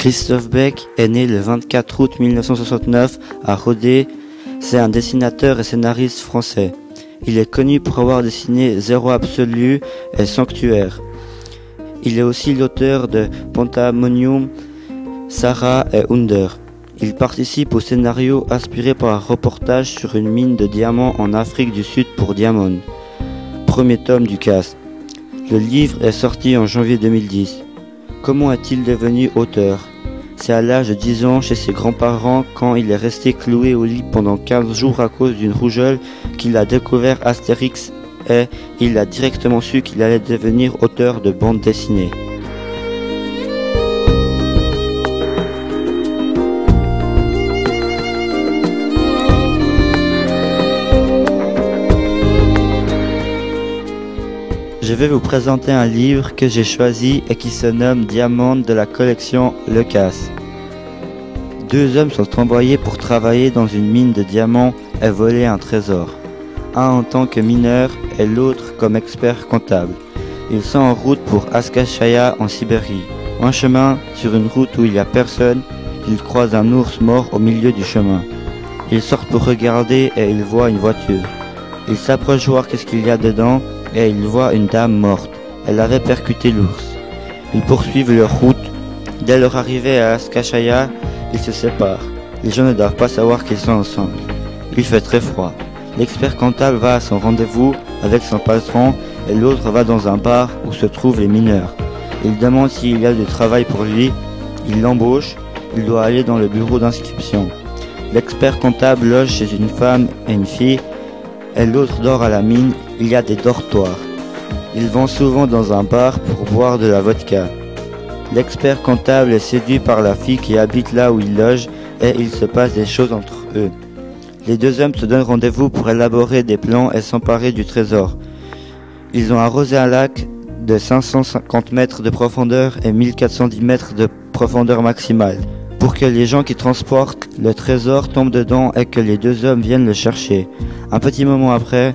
Christophe Beck est né le 24 août 1969 à Rodez. C'est un dessinateur et scénariste français. Il est connu pour avoir dessiné Zéro Absolu et Sanctuaire. Il est aussi l'auteur de Pantamonium, Sarah et Under. Il participe au scénario inspiré par un reportage sur une mine de diamants en Afrique du Sud pour Diamond. Premier tome du cast. Le livre est sorti en janvier 2010. Comment est-il devenu auteur? C'est à l'âge de 10 ans chez ses grands-parents quand il est resté cloué au lit pendant 15 jours à cause d'une rougeole qu'il a découvert Astérix et il a directement su qu'il allait devenir auteur de bande dessinée. Je vais vous présenter un livre que j'ai choisi et qui se nomme Diamant de la collection Le Casse. Deux hommes sont envoyés pour travailler dans une mine de diamants et voler un trésor. Un en tant que mineur et l'autre comme expert comptable. Ils sont en route pour Askashaya en Sibérie. En chemin, sur une route où il n'y a personne, ils croisent un ours mort au milieu du chemin. Ils sortent pour regarder et ils voient une voiture. Ils s'approchent voir qu'est-ce qu'il y a dedans et ils voient une dame morte. Elle avait percuté l'ours. Ils poursuivent leur route. Dès leur arrivée à Askashaya, ils se séparent. Les gens ne doivent pas savoir qu'ils sont ensemble. Il fait très froid. L'expert comptable va à son rendez-vous avec son patron et l'autre va dans un bar où se trouvent les mineurs. Il demande s'il y a du travail pour lui. Il l'embauche. Il doit aller dans le bureau d'inscription. L'expert comptable loge chez une femme et une fille et l'autre dort à la mine. Il y a des dortoirs. Ils vont souvent dans un bar pour boire de la vodka. L'expert comptable est séduit par la fille qui habite là où il loge et il se passe des choses entre eux. Les deux hommes se donnent rendez-vous pour élaborer des plans et s'emparer du trésor. Ils ont arrosé un lac de 550 mètres de profondeur et 1410 mètres de profondeur maximale pour que les gens qui transportent le trésor tombent dedans et que les deux hommes viennent le chercher. Un petit moment après,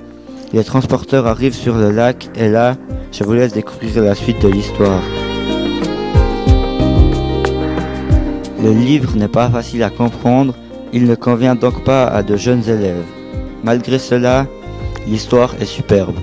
les transporteurs arrivent sur le lac et là, je vous laisse découvrir la suite de l'histoire. Le livre n'est pas facile à comprendre, il ne convient donc pas à de jeunes élèves. Malgré cela, l'histoire est superbe.